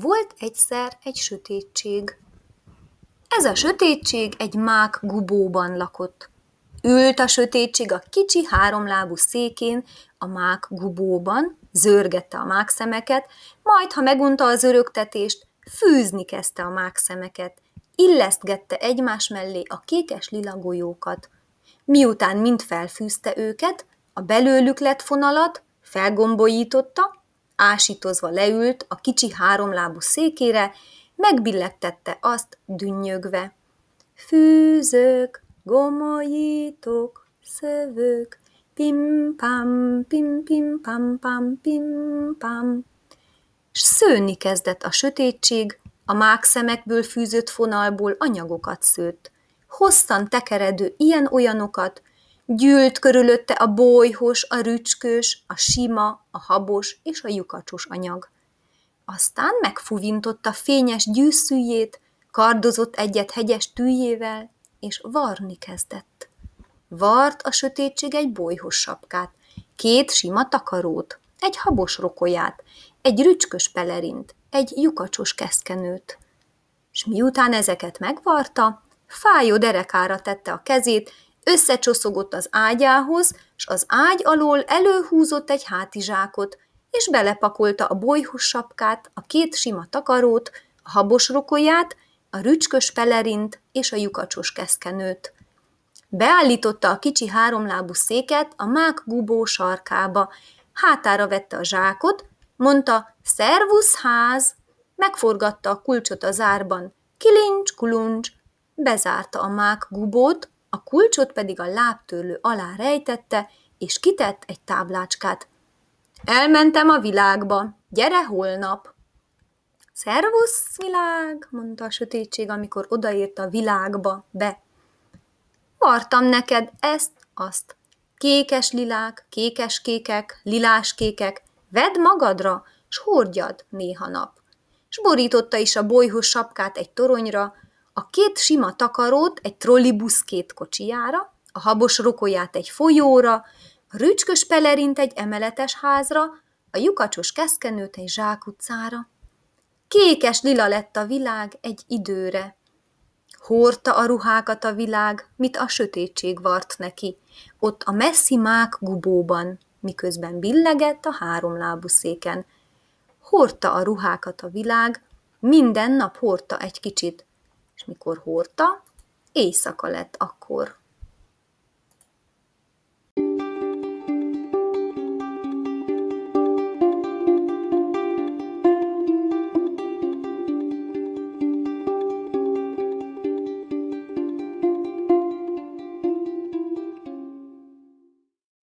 Volt egyszer egy sötétség. Ez a sötétség egy mák gubóban lakott. Ült a sötétség a kicsi háromlábú székén, a mák gubóban, zörgette a mákszemeket, majd, ha megunta az öröktetést, fűzni kezdte a mákszemeket, illesztgette egymás mellé a kékes lila golyókat. Miután mind felfűzte őket, a belőlük lett fonalat felgombolította, ásítozva leült a kicsi háromlábú székére, megbillegtette azt dünnyögve. Fűzök, gomolyítok, szövök, pim-pam, pim-pim-pam-pam, pim-pam. S szőni kezdett a sötétség, a mák szemekből fűzött fonalból anyagokat szőtt. Hosszan tekeredő ilyen-olyanokat, Gyűlt körülötte a bolyhos, a rücskös, a sima, a habos és a lyukacsos anyag. Aztán megfuvintotta fényes gyűszűjét, kardozott egyet hegyes tűjével, és varni kezdett. Vart a sötétség egy bolyhos sapkát, két sima takarót, egy habos rokolyát, egy rücskös pelerint, egy lyukacsos keszkenőt. S miután ezeket megvarta, fájó derekára tette a kezét, Összecsoszogott az ágyához, s az ágy alól előhúzott egy hátizsákot, és belepakolta a bolyhus sapkát, a két sima takarót, a habos rokolyát, a rücskös pelerint és a lyukacsos keszkenőt. Beállította a kicsi háromlábú széket a mák gubó sarkába, hátára vette a zsákot, mondta, szervusz ház, megforgatta a kulcsot a zárban, kilincs, kuluncs, bezárta a mák gubót, a kulcsot pedig a lábtörlő alá rejtette, és kitett egy táblácskát. Elmentem a világba, gyere holnap! Szervusz, világ, mondta a sötétség, amikor odaért a világba be. Vartam neked ezt, azt. Kékes lilák, kékes kékek, lilás kékek, vedd magadra, s hordjad néha nap. S borította is a bolyhos sapkát egy toronyra, a két sima takarót egy trollibusz két kocsijára, a habos rokolyát egy folyóra, a rücskös pelerint egy emeletes házra, a lyukacsos keszkenőt egy zsákutcára. Kékes lila lett a világ egy időre. Hordta a ruhákat a világ, mit a sötétség vart neki, ott a messzi mák gubóban, miközben billegett a háromlábú széken. Hordta a ruhákat a világ, minden nap hordta egy kicsit, és mikor hordta, éjszaka lett akkor.